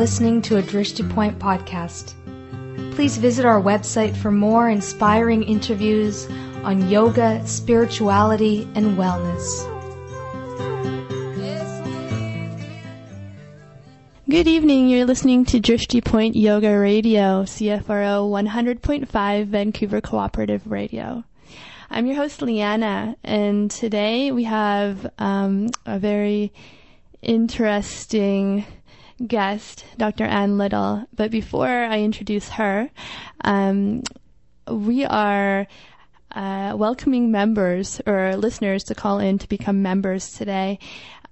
listening to a Drishti Point podcast. Please visit our website for more inspiring interviews on yoga, spirituality, and wellness. Good evening. You're listening to Drishti Point Yoga Radio, CFRO 100.5 Vancouver Cooperative Radio. I'm your host, Leanna, and today we have um, a very interesting guest, Dr. Anne Little. But before I introduce her, um, we are uh, welcoming members or listeners to call in to become members today.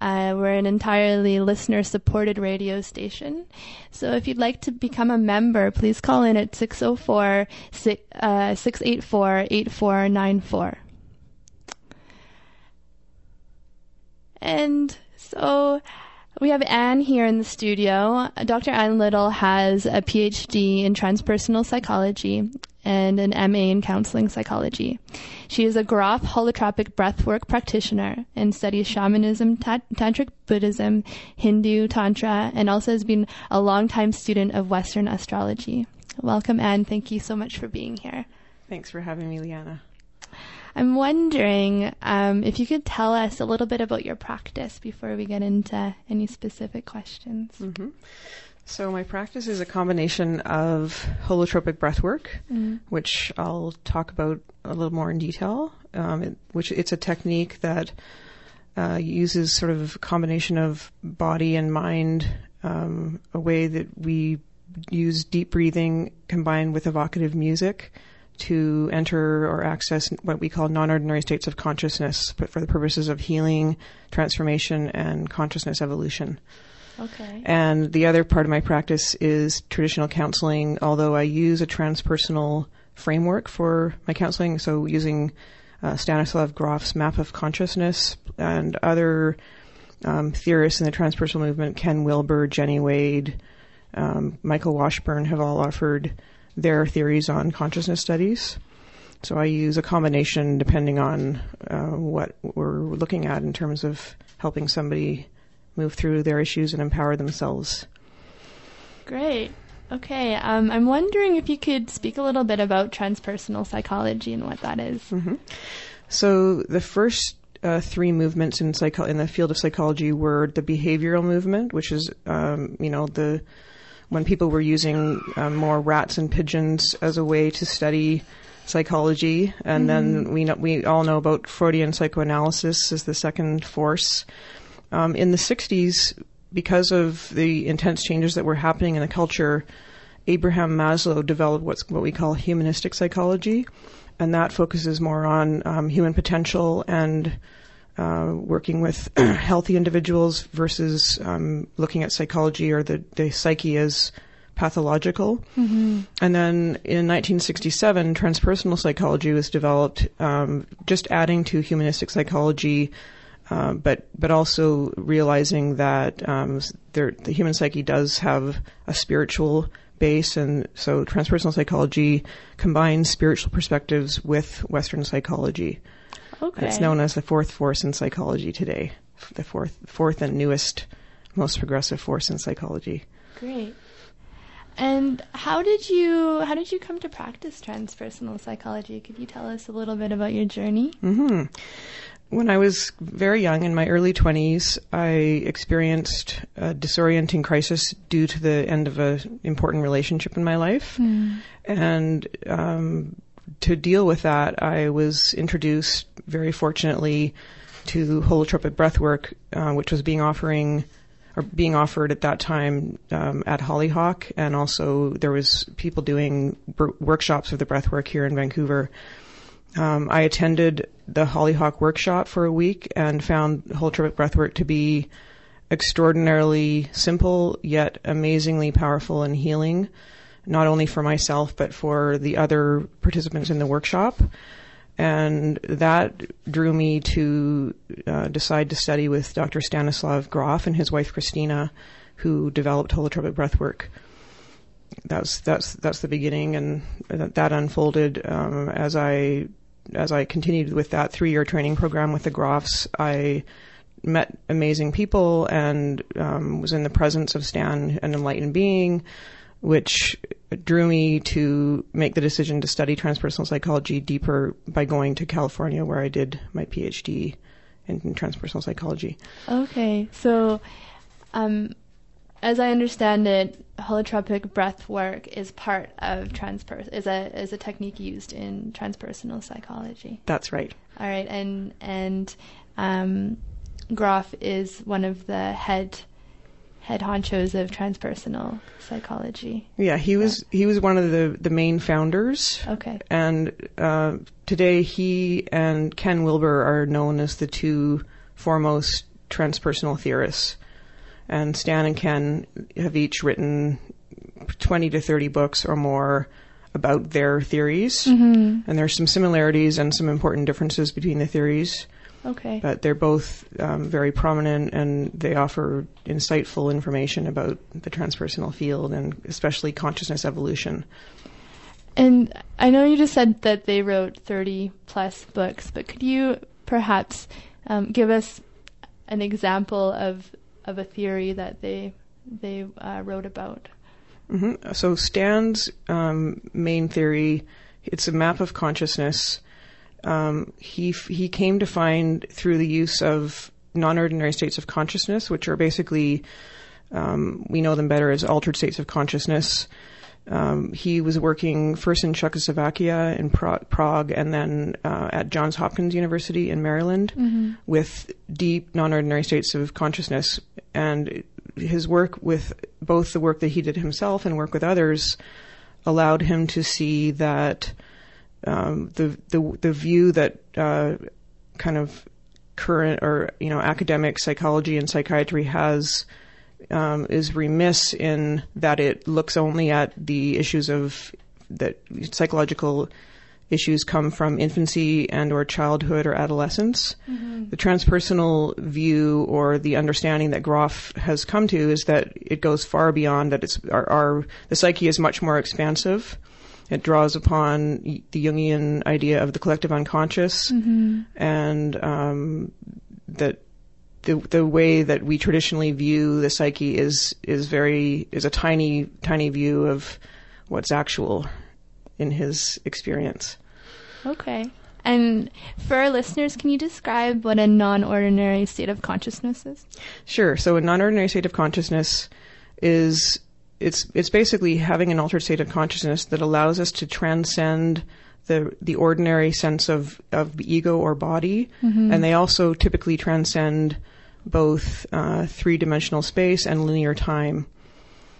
Uh, we're an entirely listener supported radio station. So if you'd like to become a member, please call in at 604 684 8494. And so we have Anne here in the studio. Dr. Anne Little has a PhD in transpersonal psychology and an MA in counseling psychology. She is a Grof holotropic breathwork practitioner and studies shamanism, tantric Buddhism, Hindu Tantra, and also has been a longtime student of Western astrology. Welcome, Anne. Thank you so much for being here. Thanks for having me, Leanna. I'm wondering um, if you could tell us a little bit about your practice before we get into any specific questions. Mm-hmm. So my practice is a combination of holotropic breathwork, mm-hmm. which I'll talk about a little more in detail. Um, it, which it's a technique that uh, uses sort of a combination of body and mind, um, a way that we use deep breathing combined with evocative music to enter or access what we call non-ordinary states of consciousness, but for the purposes of healing, transformation, and consciousness evolution. Okay. And the other part of my practice is traditional counseling, although I use a transpersonal framework for my counseling, so using uh, Stanislav Grof's map of consciousness and other um, theorists in the transpersonal movement, Ken Wilber, Jenny Wade, um, Michael Washburn, have all offered their theories on consciousness studies. So I use a combination depending on uh, what we're looking at in terms of helping somebody move through their issues and empower themselves. Great. Okay. Um, I'm wondering if you could speak a little bit about transpersonal psychology and what that is. Mm-hmm. So the first uh, three movements in psycho- in the field of psychology were the behavioral movement, which is um, you know the when people were using um, more rats and pigeons as a way to study psychology, and mm-hmm. then we know, we all know about Freudian psychoanalysis as the second force. Um, in the 60s, because of the intense changes that were happening in the culture, Abraham Maslow developed what's what we call humanistic psychology, and that focuses more on um, human potential and uh, working with healthy individuals versus um, looking at psychology or the, the psyche as pathological. Mm-hmm. And then in 1967, transpersonal psychology was developed, um, just adding to humanistic psychology, uh, but but also realizing that um, there, the human psyche does have a spiritual base, and so transpersonal psychology combines spiritual perspectives with Western psychology. Okay. It's known as the fourth force in psychology today, the fourth, fourth and newest, most progressive force in psychology. Great. And how did you how did you come to practice transpersonal psychology? Could you tell us a little bit about your journey? Mm-hmm. When I was very young, in my early 20s, I experienced a disorienting crisis due to the end of an important relationship in my life. Mm. And um, to deal with that, I was introduced very fortunately to holotropic breathwork, uh, which was being offering or being offered at that time um, at Hollyhock, and also there was people doing workshops of the breathwork here in Vancouver. Um, I attended the Hollyhock workshop for a week and found holotropic breathwork to be extraordinarily simple yet amazingly powerful and healing not only for myself but for the other participants in the workshop. And that drew me to uh, decide to study with Dr. Stanislav Grof and his wife Christina, who developed holotropic breathwork. That's that's that's the beginning, and that unfolded um, as I as I continued with that three year training program with the Grofs. I met amazing people and um, was in the presence of Stan, an enlightened being, which drew me to make the decision to study transpersonal psychology deeper by going to California, where I did my PhD in transpersonal psychology. Okay, so um, as I understand it, holotropic breath work is part of transpers is a is a technique used in transpersonal psychology. That's right. All right, and and um, Grof is one of the head head honchos of transpersonal psychology. Yeah, he was he was one of the the main founders. Okay. And uh, today he and Ken Wilber are known as the two foremost transpersonal theorists. And Stan and Ken have each written 20 to 30 books or more about their theories. Mm-hmm. And there's some similarities and some important differences between the theories. Okay. But they're both um, very prominent and they offer insightful information about the transpersonal field and especially consciousness evolution. And I know you just said that they wrote 30 plus books, but could you perhaps um, give us an example of of a theory that they they uh, wrote about? Mm-hmm. So Stan's um, main theory, it's a map of consciousness. Um, he he came to find through the use of non-ordinary states of consciousness, which are basically um, we know them better as altered states of consciousness. Um, he was working first in Czechoslovakia in Pra- Prague and then uh, at Johns Hopkins University in Maryland Mm-hmm. with deep non-ordinary states of consciousness. And his work with both the work that he did himself and work with others allowed him to see that um, the the the view that uh, kind of current or you know academic psychology and psychiatry has um, is remiss in that it looks only at the issues of that psychological issues come from infancy and or childhood or adolescence. The transpersonal view or the understanding that Grof has come to is that it goes far beyond that. It's our, our the psyche is much more expansive. It draws upon the Jungian idea of the collective unconscious, and um, that the the way that we traditionally view the psyche is is very is a tiny tiny view of what's actual in his experience. Okay. And for our listeners, can you describe what a non-ordinary state of consciousness is? Sure. So a non-ordinary state of consciousness is it's it's basically having an altered state of consciousness that allows us to transcend the the ordinary sense of of ego or body, and they also typically transcend both uh, three-dimensional space and linear time.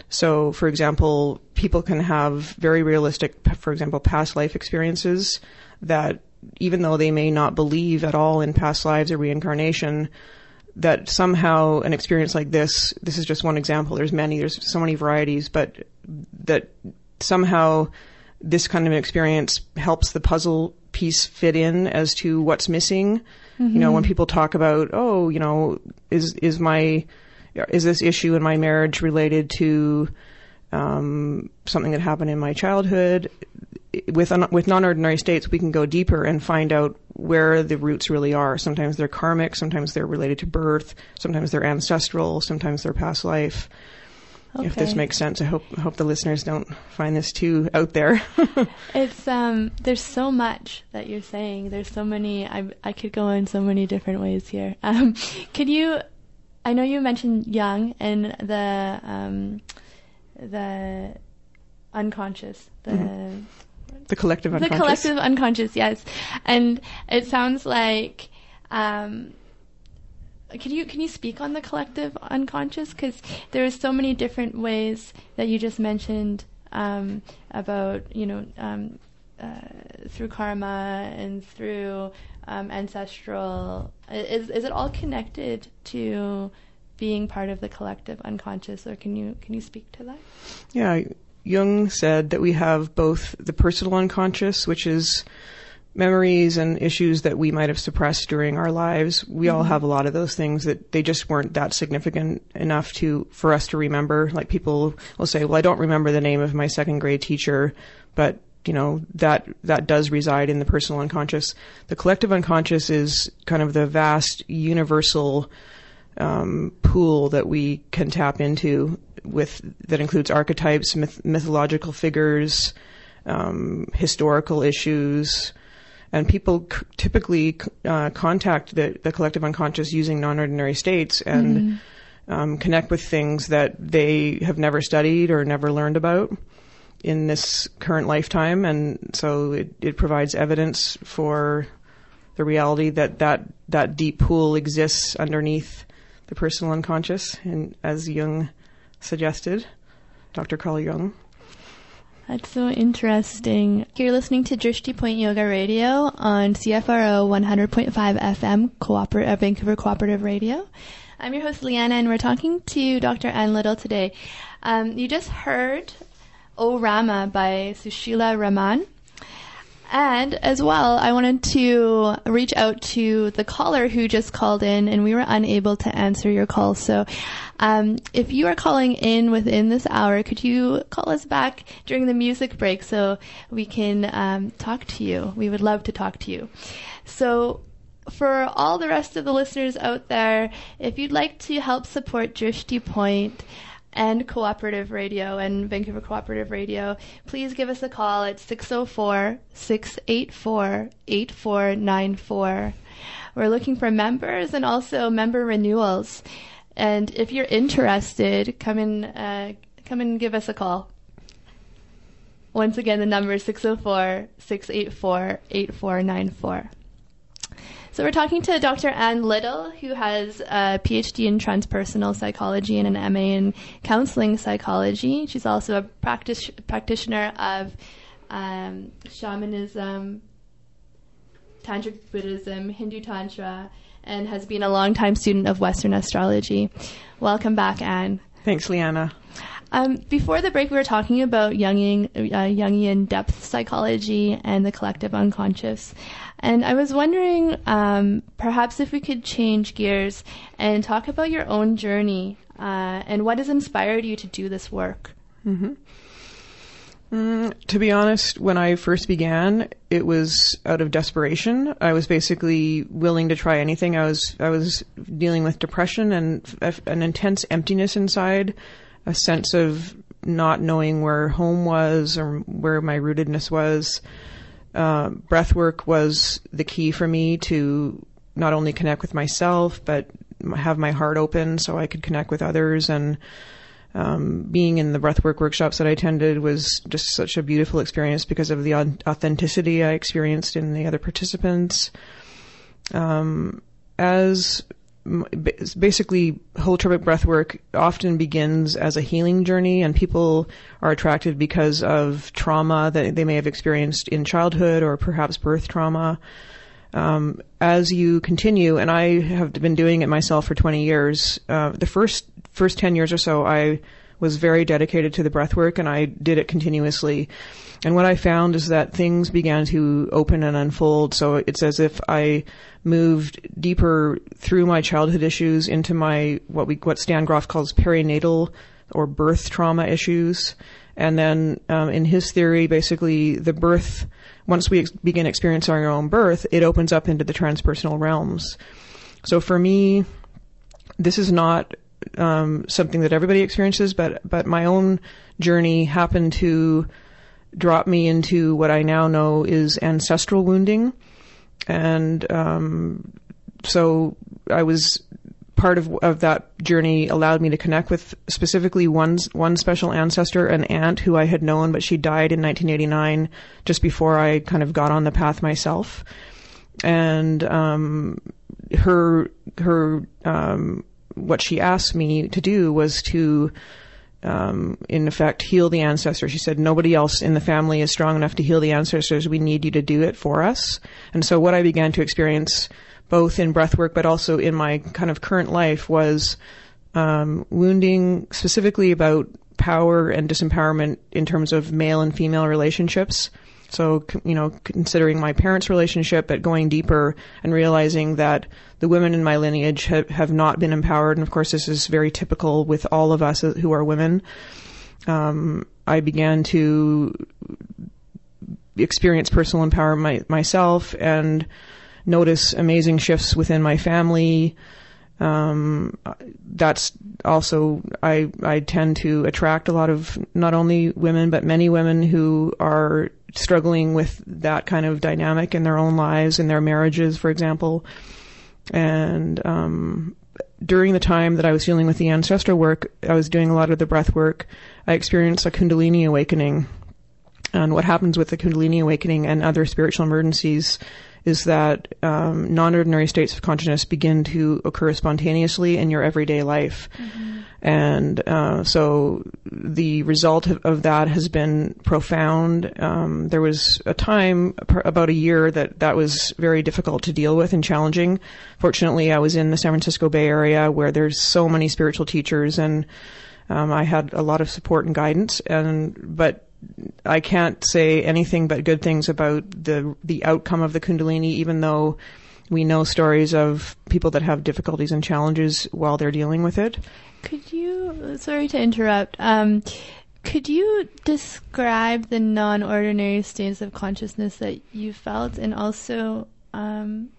So, for example, people can have very realistic, for example, past life experiences that even though they may not believe at all in past lives or reincarnation, that somehow an experience like this, this is just one example, there's many, there's so many varieties, but that somehow this kind of an experience helps the puzzle piece fit in as to what's missing. You know, when people talk about, oh, you know, is, is my, is this issue in my marriage related to um, something that happened in my childhood? With un- with non-ordinary states, we can go deeper and find out where the roots really are. Sometimes they're karmic, sometimes they're related to birth, sometimes they're ancestral, sometimes they're past life. If this makes sense, I hope I hope the listeners don't find this too out there. It's um there's so much that you're saying. There's so many I I could go in so many different ways here. Um could you I know you mentioned Jung and the um the unconscious, the the collective unconscious. the collective unconscious, yes. And it sounds like um can you can you speak on the collective unconscious because there are so many different ways that you just mentioned um, about you know um, uh, through karma and through um, ancestral is is it all connected to being part of the collective unconscious or can you can you speak to that Yeah, Jung said that we have both the personal unconscious, which is memories and issues that we might have suppressed during our lives. We all mm-hmm. have a lot of those things that they just weren't that significant enough to for us to remember. Like people will say, "Well, I don't remember the name of my second grade teacher," but you know that that does reside in the personal unconscious. The collective unconscious is kind of the vast universal um, pool that we can tap into with that includes archetypes, myth- mythological figures, um, historical issues, and people c- typically uh, contact the, the collective unconscious using non-ordinary states and mm-hmm. um, connect with things that they have never studied or never learned about in this current lifetime, and so it, it provides evidence for the reality that, that that deep pool exists underneath the personal unconscious, and as Jung suggested, Dr. Carl Jung. That's so interesting. You're listening to Drishti Point Yoga Radio on CFRO 100.5 FM, Cooper- uh, Vancouver Cooperative Radio. I'm your host, Leanna, and we're talking to Dr. Anne Little today. Um, you just heard O Rama by Susheela Raman. And as well, I wanted to reach out to the caller who just called in, and we were unable to answer your call. So, um, if you are calling in within this hour, could you call us back during the music break so we can um, talk to you? We would love to talk to you. So, for all the rest of the listeners out there, if you'd like to help support Drishti Point, and Cooperative Radio and Vancouver Cooperative Radio, please give us a call at 604 684 8494. We're looking for members and also member renewals. And if you're interested, come and uh, come and give us a call. Once again, the number is 604 684 8494. So we're talking to Dr. Anne Little, who has a PhD in transpersonal psychology and an MA in counseling psychology. She's also a practice, practitioner of um, shamanism, tantric Buddhism, Hindu Tantra, and has been a longtime student of Western astrology. Welcome back, Anne. Thanks, Leanna. Um, before the break, we were talking about Jungian, uh, Jungian depth psychology and the collective unconscious. And I was wondering, um, perhaps if we could change gears and talk about your own journey uh, and what has inspired you to do this work. Mm-hmm. Mm, to be honest, when I first began, it was out of desperation. I was basically willing to try anything. I was I was dealing with depression and f- an intense emptiness inside, a sense of not knowing where home was or where my rootedness was uh, breath work was the key for me to not only connect with myself, but have my heart open so I could connect with others. And um, being in the breathwork workshops that I attended was just such a beautiful experience because of the authenticity I experienced in the other participants. Um, as basically holotropic breath work often begins as a healing journey and people are attracted because of trauma that they may have experienced in childhood or perhaps birth trauma. Um, as you continue and i have been doing it myself for 20 years uh, the first first 10 years or so i was very dedicated to the breath work and i did it continuously and what I found is that things began to open and unfold. So it's as if I moved deeper through my childhood issues into my what we what Stan Grof calls perinatal or birth trauma issues. And then um, in his theory, basically the birth once we ex- begin experiencing our own birth, it opens up into the transpersonal realms. So for me, this is not um, something that everybody experiences, but but my own journey happened to drop me into what I now know is ancestral wounding. And um, so I was part of, of that journey allowed me to connect with specifically one one special ancestor, an aunt who I had known, but she died in 1989, just before I kind of got on the path myself. And um, her her um, what she asked me to do was to um, in effect, heal the ancestors. She said, nobody else in the family is strong enough to heal the ancestors. We need you to do it for us. And so what I began to experience both in breathwork, but also in my kind of current life was, um, wounding specifically about power and disempowerment in terms of male and female relationships. So, you know, considering my parents' relationship, but going deeper and realizing that the women in my lineage have, have not been empowered. And of course, this is very typical with all of us who are women. Um, I began to experience personal empowerment my, myself and notice amazing shifts within my family. Um, that's also I I tend to attract a lot of not only women but many women who are struggling with that kind of dynamic in their own lives in their marriages, for example. And um, during the time that I was dealing with the ancestral work, I was doing a lot of the breath work. I experienced a Kundalini awakening. And what happens with the Kundalini awakening and other spiritual emergencies is that um, non-ordinary states of consciousness begin to occur spontaneously in your everyday life, mm-hmm. and uh, so the result of, of, that has been profound. Um, there was a time about a year that that was very difficult to deal with and challenging. Fortunately, I was in the San Francisco Bay Area where there's so many spiritual teachers and um, I had a lot of support and guidance, and but I can't say anything but good things about the the outcome of the Kundalini, even though we know stories of people that have difficulties and challenges while they're dealing with it. Could you? Sorry to interrupt. Um, could you describe the non-ordinary states of consciousness that you felt, and also um,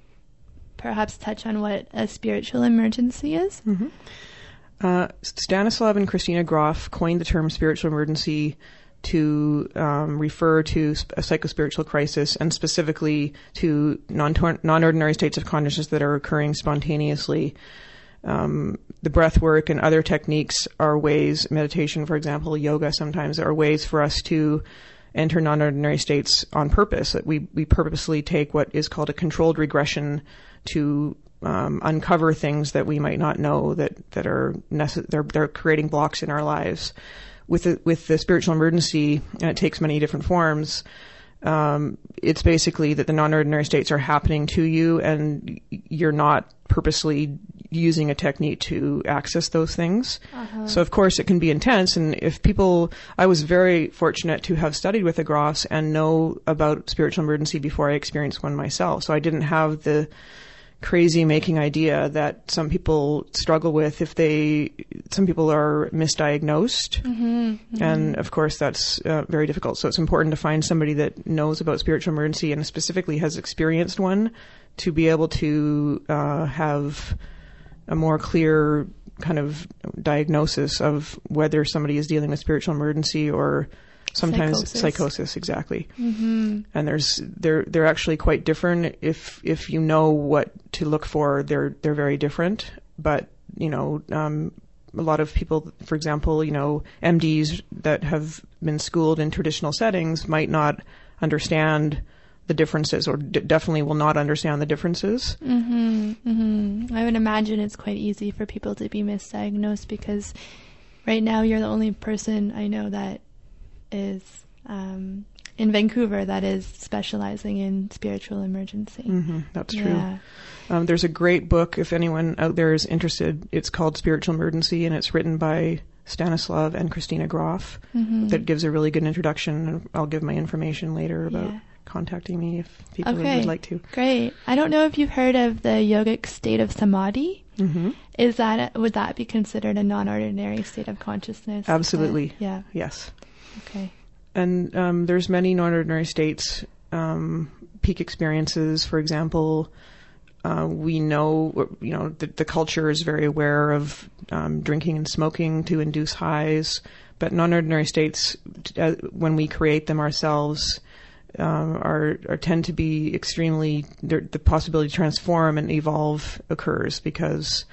perhaps touch on what a spiritual emergency is? Mm-hmm. Uh, Stanislav and Christina Grof coined the term spiritual emergency to um, refer to a psychospiritual crisis and specifically to non ordinary states of consciousness that are occurring spontaneously. Um, the breath work and other techniques are ways, meditation, for example, yoga sometimes are ways for us to enter non-ordinary states on purpose. That we we purposely take what is called a controlled regression to um, uncover things that we might not know that that are necess- they're they're creating blocks in our lives with the, with the spiritual emergency, and it takes many different forms. Um, it's basically that the non-ordinary states are happening to you, and you're not purposely using a technique to access those things. Uh-huh. So of course it can be intense, and if people, I was very fortunate to have studied with Grofs and know about spiritual emergency before I experienced one myself. So I didn't have the crazy making idea that some people struggle with if they some people are misdiagnosed mm-hmm, mm-hmm. and of course that's uh, very difficult so it's important to find somebody that knows about spiritual emergency and specifically has experienced one to be able to uh, have a more clear kind of diagnosis of whether somebody is dealing with spiritual emergency or sometimes psychosis, psychosis exactly. Mm-hmm. and there's they're they're actually quite different. If if you know what to look for they're they're very different. But you know um, a lot of people for example you know MDs that have been schooled in traditional settings might not understand the differences or d- definitely will not understand the differences. Mm-hmm, mm-hmm. I would imagine it's quite easy for people to be misdiagnosed because right now you're the only person I know that is um, in Vancouver that is specializing in spiritual emergency. Mm-hmm, that's true. Yeah. Um, there's a great book if anyone out there is interested. It's called Spiritual Emergency, and it's written by Stanislav and Christina Grof. Mm-hmm. That gives a really good introduction. I'll give my information later about. Yeah. Contacting me if people okay. would like to. Great. I don't know if you've heard of the yogic state of samadhi. Mm-hmm. Is that would that be considered a non-ordinary state of consciousness? Absolutely. yeah. Yes. Okay. And um, there's many non-ordinary states, um, peak experiences, for example. Uh, we know, you know, the, the, culture is very aware of um, drinking and smoking to induce highs, but non-ordinary states, uh, when we create them ourselves, uh, are, are, tend to be extremely the possibility to transform and evolve occurs because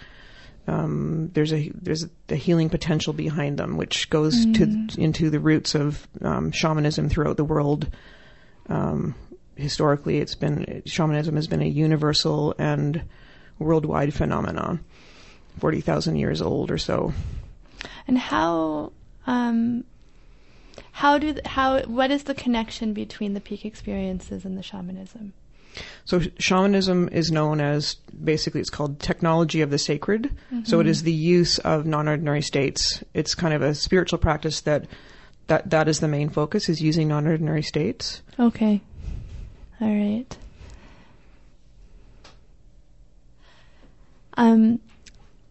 um, there's a there's a healing potential behind them, which goes mm. to into the roots of um, shamanism throughout the world. Um, historically, it's been shamanism has been a universal and worldwide phenomenon, forty thousand years old or so. And how um, how do how what is the connection between the peak experiences and the shamanism? So shamanism is known as basically it's called technology of the sacred. Mm-hmm. So it mm-hmm. the use of non-ordinary states. It's kind of a spiritual practice that that that is the main focus is using non-ordinary states. Okay. All right. Um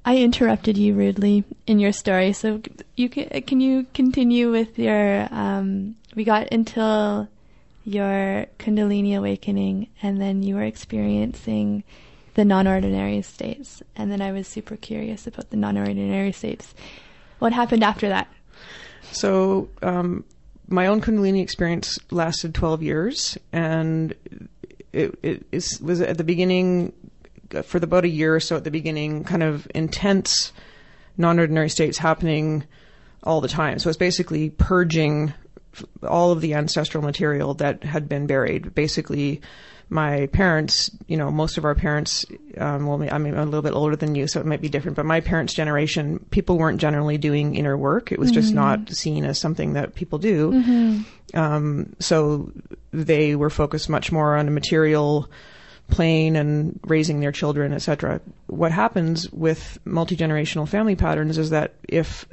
I interrupted you rudely in your story, so you can, can you continue with your um we got until your Kundalini awakening, and then you were experiencing the non-ordinary states. And then I was super curious about the non-ordinary states. What happened after that? So, um, my own Kundalini experience lasted 12 years, and it, was at the beginning, for about a year or so at the beginning, kind of intense non ordinary states happening all the time. So it's basically purging all of the ancestral material that had been buried. Basically, my parents, you know, most of our parents, um, well, I mean, I'm a little bit older than you, so it might be different, but my parents' generation, people weren't generally doing inner work. It was mm-hmm. just not seen as something that people do. Mm-hmm. Um, so they were focused much more on a material plane and raising their children, etc. What happens with multi-generational family patterns is that if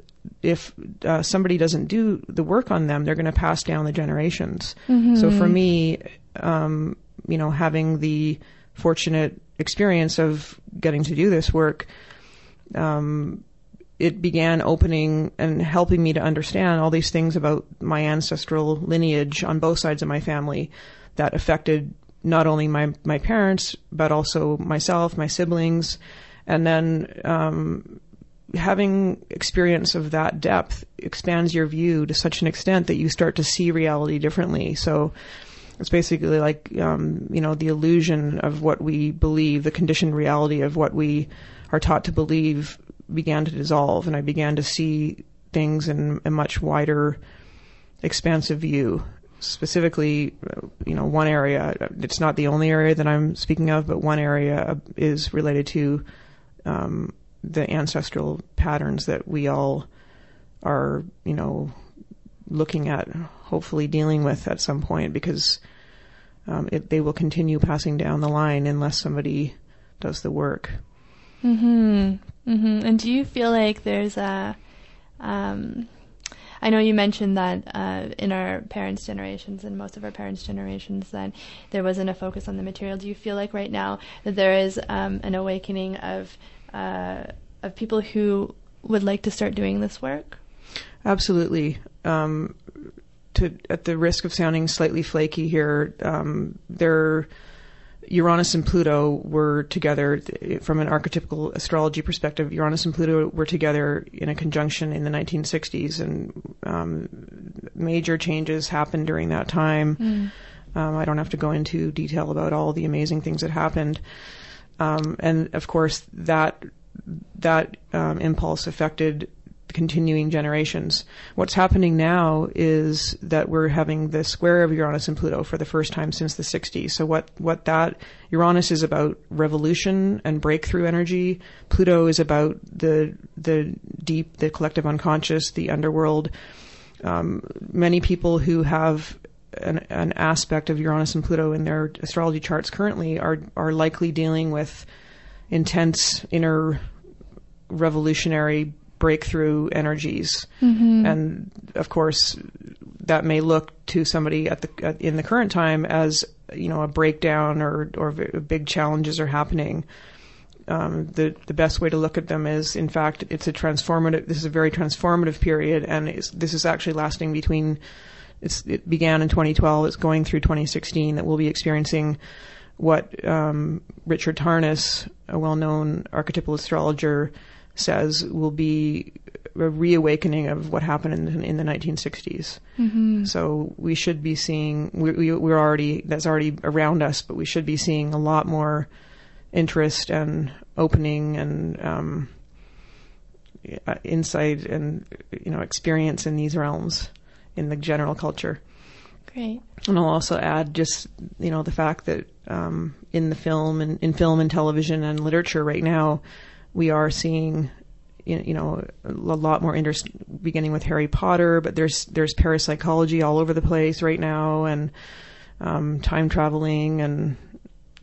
if uh, somebody doesn't do the work on them, they're going to pass down the generations. Mm-hmm. So for me, um, you know, having the fortunate experience of getting to do this work, um, it began opening and helping me to understand all these things about my ancestral lineage on both sides of my family that affected not only my my parents but also myself, my siblings, and then um, having experience of that depth expands your view to such an extent that you start to see reality differently. So it's basically like, um, you know, the illusion of what we believe, the conditioned reality of what we are taught to believe began to dissolve, and I began to see things in a much wider, expansive view. Specifically, you know, one area, it's not the only area that I'm speaking of, but one area is related to um, the ancestral patterns that we all are, you know, looking at, hopefully dealing with at some point because um, it, they will continue passing down the line unless somebody does the work. Hmm. Hmm. And do you feel like there's a? Um, I know you mentioned that uh, in our parents' generations and most of our parents' generations, that there wasn't a focus on the material. Do you feel like right now that there is um, an awakening of uh, of people who would like to start doing this work? Absolutely. Um, to at the risk of sounding slightly flaky here, um, there. Uranus and Pluto were together from an archetypical astrology perspective. Uranus and Pluto were together in a conjunction in the 1960s, and um, major changes happened during that time. Mm. Um, I don't have to go into detail about all the amazing things that happened, um, and of course that that um, impulse affected continuing generations. What's happening now is that we're having the square of Uranus and Pluto for the first time since the 60s. So what, what that, Uranus is about revolution and breakthrough energy. Pluto is about the, the deep, the collective unconscious, the underworld. Um, many people who have an, an aspect of Uranus and Pluto in their astrology charts currently are, are likely dealing with intense inner revolutionary breakthrough energies. Mm-hmm. And of course, that may look to somebody at the at, in the current time as you know a breakdown or or big challenges are happening. Um, the the best way to look at them is, in fact, it's a transformative. This is a very transformative period, and this is actually lasting between. It began in 2012. It's going through 2016. That we'll be experiencing what um, Richard Tarnas, a well-known archetypal astrologer, says will be a reawakening of what happened in, in the 1960s. Mm-hmm. So we should be seeing we, we, we're already that's already around us, but we should be seeing a lot more interest and opening and um, insight and you know experience in these realms in the general culture. Great. And I'll also add just you know the fact that um, in the film and in film and television and literature right now we are seeing you know a lot more interest beginning with Harry Potter, but there's there's parapsychology all over the place right now, and um, time traveling and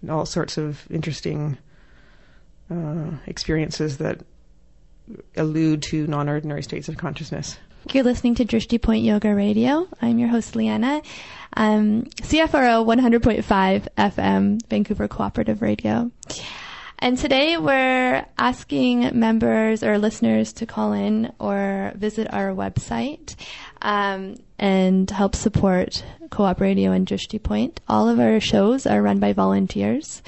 all sorts of interesting uh, experiences that allude to non-ordinary states of consciousness. You're listening to Drishti Point Yoga Radio. I'm your host, Leanna. Um, CFRO 100.5 FM, Vancouver Cooperative Radio. And today we're asking members or listeners to call in or visit our website um, and help support Co-op Radio and Drishti Point. All of our shows are run by volunteers.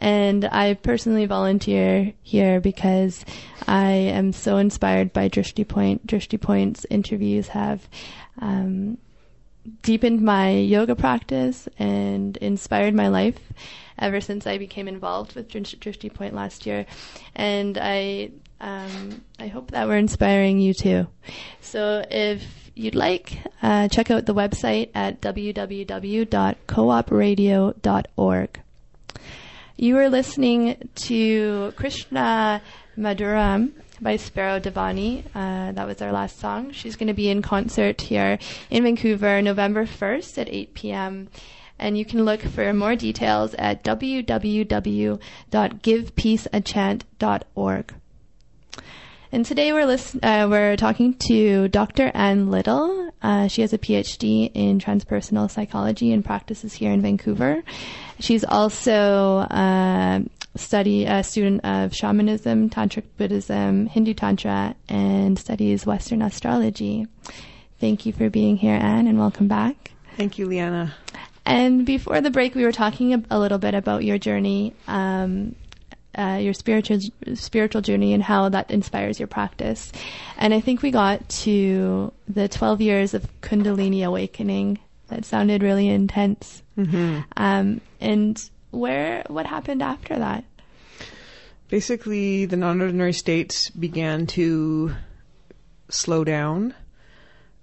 And I personally volunteer here because I am so inspired by Drishti Point. Drishti Point's interviews have um, deepened my yoga practice and inspired my life ever since I became involved with Drishti Point last year. And I um, I hope that we're inspiring you too. So if you'd like, uh, check out the website at www.coopradio.org. You are listening to Krishna Madhuram by Sparrow Devani. Uh, that was our last song. She's going to be in concert here in Vancouver November 1st at 8 p.m. And you can look for more details at www.givepeaceachant.org. And today we're listen, uh, we're talking to Dr. Anne Little. Uh, she has a PhD in transpersonal psychology and practices here in Vancouver. She's also uh, study a student of shamanism, tantric Buddhism, Hindu tantra, and studies Western astrology. Thank you for being here, Anne, and welcome back. Thank you, Leanna. And before the break, we were talking a, a little bit about your journey um, uh, your spiritual spiritual journey and how that inspires your practice. And I think we got to the 12 years of Kundalini awakening. That sounded really intense. Mm-hmm. Um, and where what happened after that? Basically, the non-ordinary states began to slow down,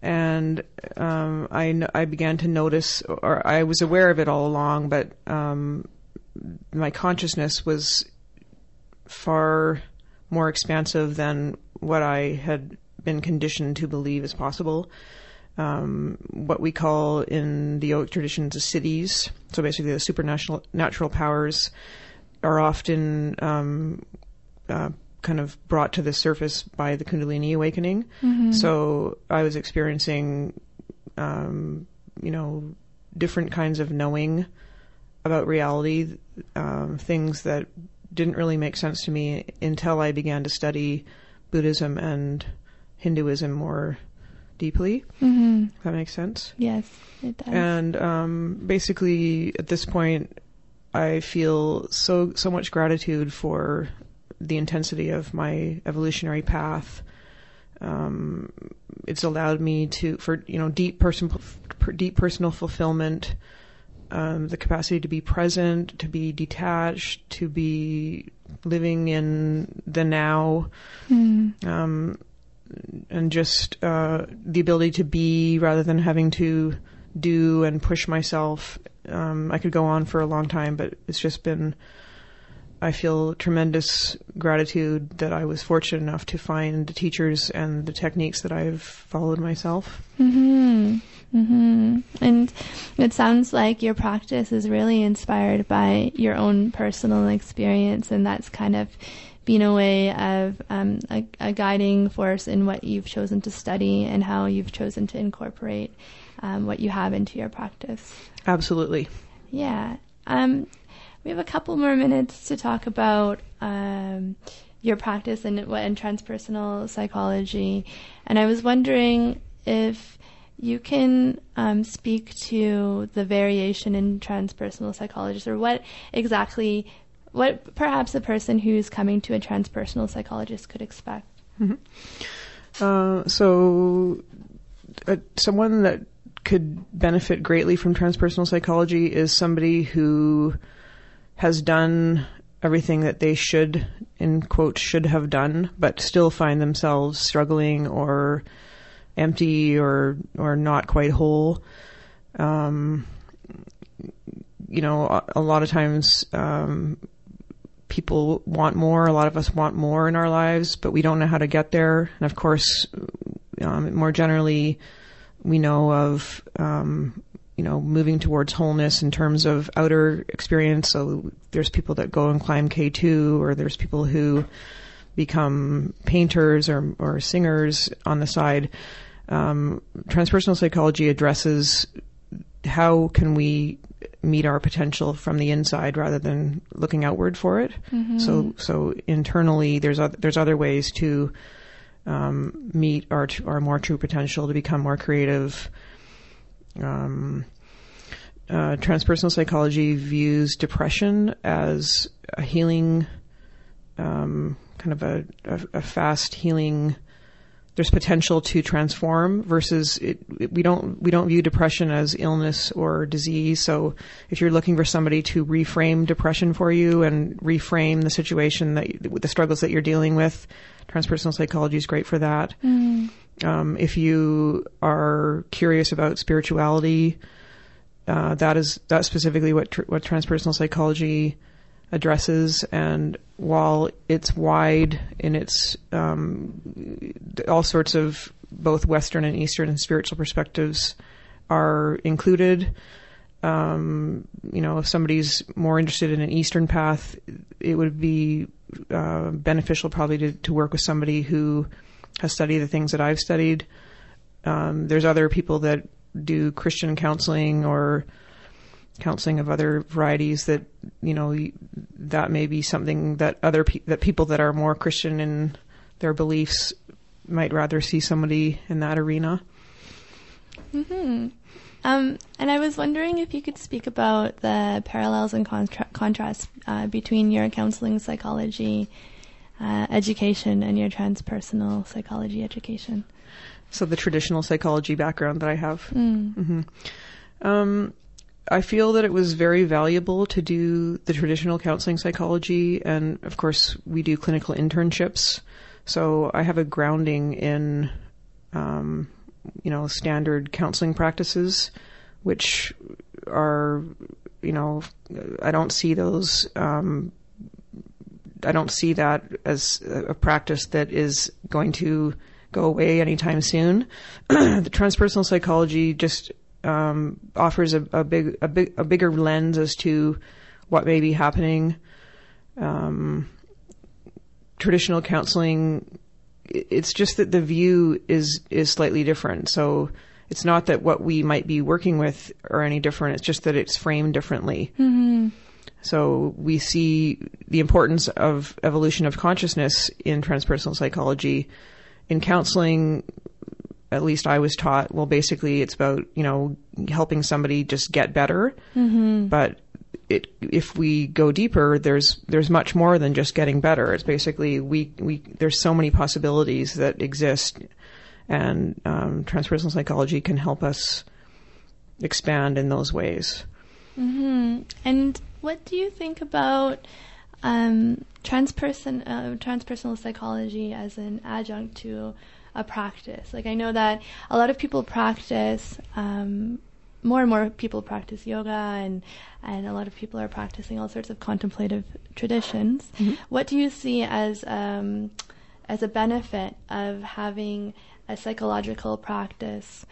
and um, I I began to notice, or I was aware of it all along, but um, my consciousness was far more expansive than what I had been conditioned to believe is possible. Um, what we call in the yogic traditions the siddhis. so basically the supernatural natural powers, are often um, uh, kind of brought to the surface by the Kundalini awakening. Mm-hmm. So I was experiencing, um, you know, different kinds of knowing about reality, um, things that didn't really make sense to me until I began to study Buddhism and Hinduism more deeply. Mm-hmm. that makes sense. Yes, it does. And um, basically, at this point, I feel so so much gratitude for the intensity of my evolutionary path. Um, it's allowed me to for you know deep person deep personal fulfillment um, the capacity to be present, to be detached, to be living in the now, mm. um, and just uh, the ability to be rather than having to do and push myself. Um, I could go on for a long time, but it's just been. I feel tremendous gratitude that I was fortunate enough to find the teachers and the techniques that I've followed myself. Mm-hmm. Mm-hmm. And it sounds like your practice is really inspired by your own personal experience, and that's kind of been a way of um, a, a, guiding force in what you've chosen to study and how you've chosen to incorporate um, what you have into your practice. Absolutely. Yeah. Um, we have a couple more minutes to talk about um, your practice and, and transpersonal psychology, and I was wondering if you can um, speak to the variation in transpersonal psychologists or what exactly what perhaps a person who's coming to a transpersonal psychologist could expect mm-hmm. uh, so uh, someone that could benefit greatly from transpersonal psychology is somebody who has done everything that they should in quote should have done but still find themselves struggling or empty or or not quite whole. Um, you know, a, lot of times um, people want more. A lot of us want more in our lives, but we don't know how to get there. And of course, um, more generally, we know of um, you know moving towards wholeness in terms of outer experience. So there's people that go and climb K2, or there's people who become painters or or singers on the side um, transpersonal psychology addresses how can we meet our potential from the inside rather than looking outward for it. So so internally, there's other, there's other ways to um, meet our our more true potential to become more creative. Um, uh, transpersonal psychology views depression as a healing, um, kind of a, a, a fast healing. There's potential to transform versus it, it- we don't we don't view depression as illness or disease. So if you're looking for somebody to reframe depression for you and reframe the situation that the struggles that you're dealing with, transpersonal psychology is great for that. Um, if you are curious about spirituality, uh, that is that's specifically what tr- what transpersonal psychology addresses. And while it's wide in its um, all sorts of both Western and Eastern and spiritual perspectives are included. Um, you know, if somebody's more interested in an Eastern path, it would be uh, beneficial probably to, to work with somebody who has studied the things that I've studied. Um, there's other people that do Christian counseling or counseling of other varieties that you know that may be something that other pe- that people that are more Christian in their beliefs might rather see somebody in that arena. hmm Um, and I was wondering if you could speak about the parallels and contra- contrasts uh, between your counseling psychology uh, education and your transpersonal psychology education. So the traditional psychology background that I have. Mm. hmm Um, I feel that it was very valuable to do the traditional counseling psychology, and of course, we do clinical internships. So I have a grounding in, um, you know, standard counseling practices, which are, you know, I don't see those. Um, I don't see that as a practice that is going to go away anytime soon. the transpersonal psychology just um, offers a, a big, a big, a bigger lens as to what may be happening. Um, traditional counseling, it's just that the view is is slightly different. So it's not that what we might be working with are any different. It's just that it's framed differently. Mm-hmm. So we see the importance of evolution of consciousness in transpersonal psychology. In counseling, at least I was taught, well, basically it's about, you know, helping somebody just get better. Mm-hmm. But it, if we go deeper, there's, there's much more than just getting better. It's basically, we, we, there's so many possibilities that exist and, um, transpersonal psychology can help us expand in those ways. hmm And what do you think about um, transperson uh, transpersonal psychology as an adjunct to a practice? Like I know that a lot of people practice. Um, more and more people practice yoga, and and a lot of people are practicing all sorts of contemplative traditions. What do you see as um, as a benefit of having a psychological practice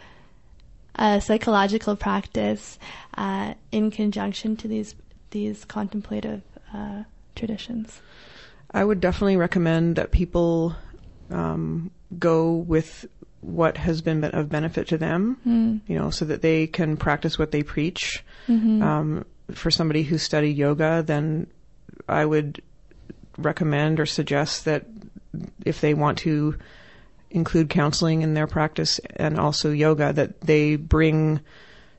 a psychological practice uh, in conjunction to these these contemplative uh, traditions. I would definitely recommend that people um, go with what has been of benefit to them, Mm. you know, so that they can practice what they preach. Mhm. Um, for somebody who studied yoga, then I would recommend or suggest that if they want to include counseling in their practice and also yoga, that they bring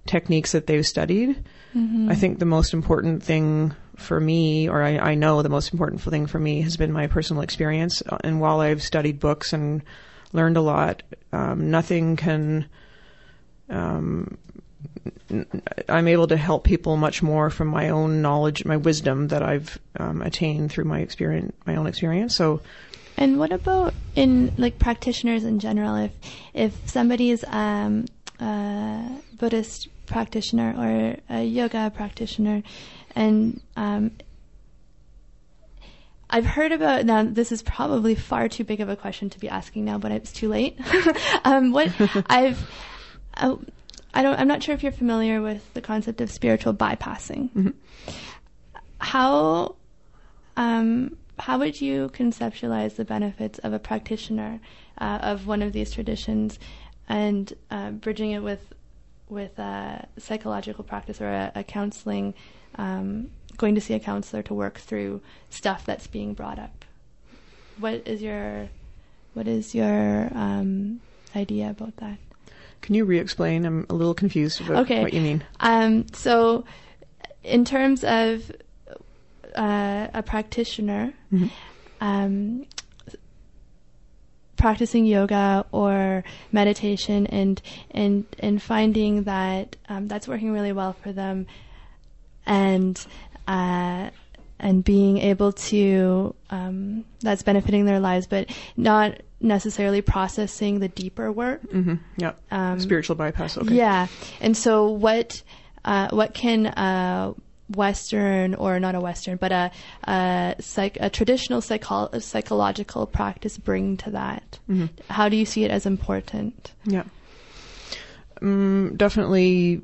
techniques that they've studied. Mhm. I think the most important thing for me, or I, I know the most important thing for me, has been my personal experience. Uh, And while I've studied books and learned a lot, um, nothing can. Um, I'm able to help people much more from my own knowledge, my wisdom that I've um, attained through my experience, my own experience. So, And what about in like practitioners in general? If if somebody's um, a Buddhist practitioner or a yoga practitioner, and um, I've heard about now. This is probably far too big of a question to be asking now, but it's too late. um, what I've uh, I don't. I'm not sure if you're familiar with the concept of spiritual bypassing. How um, how would you conceptualize the benefits of a practitioner uh, of one of these traditions and uh, bridging it with with a psychological practice or a, a counseling, um, going to see a counselor to work through stuff that's being brought up. What is your what is your um, idea about that? Can you re-explain? I'm a little confused about Okay. what you mean. Um, so, in terms of uh, a practitioner Mhm. um, practicing yoga or meditation and and and finding that um, that's working really well for them, and uh, and being able to um, that's benefiting their lives, but not necessarily processing the deeper work. hmm Yeah. Um, Spiritual bypass. Okay. yeah, and so what uh, what can a Western or not a Western, but a a, psych, a traditional psycho- psychological practice bring to that? Mhm. How do you see it as important? Yeah. Um, definitely,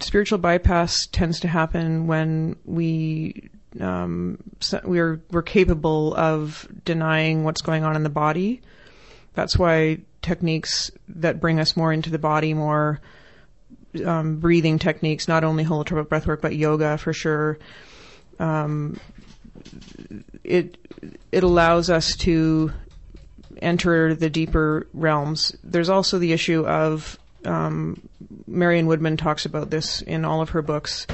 spiritual bypass tends to happen when we um, we're we're capable of denying what's going on in the body. That's why techniques that bring us more into the body, more um, breathing techniques, not only holotropic breathwork but yoga for sure. Um, it it allows us to enter the deeper realms. There's also the issue of um, Marion Woodman talks about this in all of her books.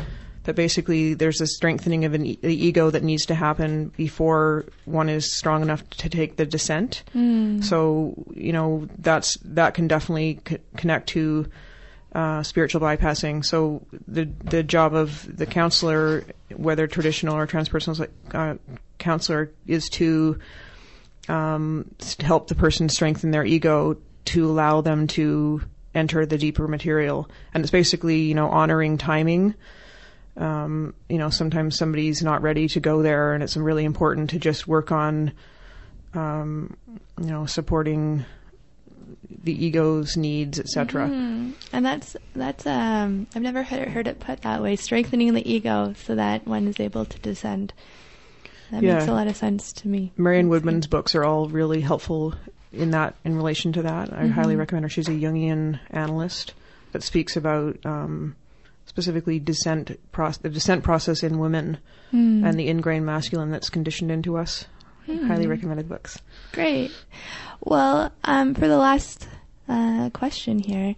That basically there's a strengthening of an e- the ego that needs to happen before one is strong enough to take the descent. So you know that's that can definitely c- connect to uh, spiritual bypassing. So the the job of the counselor, whether traditional or transpersonal uh, counselor, is to um, help the person strengthen their ego to allow them to enter the deeper material. And it's basically, you know, honoring timing. Um, you know, sometimes somebody's not ready to go there, and it's really important to just work on, um, you know, supporting the ego's needs, etc. Mm. And that's that's um I've never heard, heard it put that way. Strengthening the ego so that one is able to descend. That Yeah. makes a lot of sense to me. Marion Woodman's books are all really helpful in that, in relation to that. I highly recommend her. She's a Jungian analyst that speaks about um, specifically descent, proc- the descent process in women Mm. and the ingrained masculine that's conditioned into us. Highly recommended books. Great. Well, um, for the last uh, question here,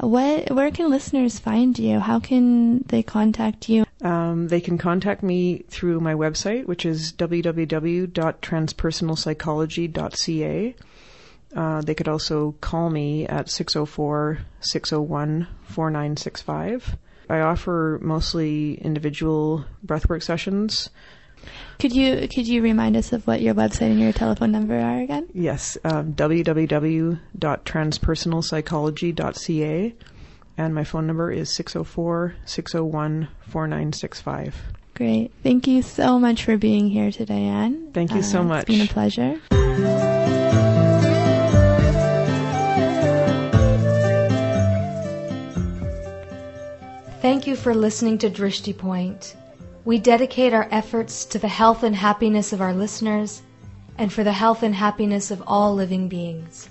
what where can listeners find you? How can they contact you? Um, they can contact me through my website, which is www.transpersonalpsychology.ca. Uh, they could also call me at 604 601 4965. I offer mostly individual breathwork sessions. Could you could you remind us of what your website and your telephone number are again? Yes, um, www.transpersonalpsychology.ca. And my phone number is 604 601 4965. Great. Thank you so much for being here today, Anne. Thank you so Uh, much. It's been a pleasure. Thank you for listening to Drishti Point. We dedicate our efforts to the health and happiness of our listeners and for the health and happiness of all living beings.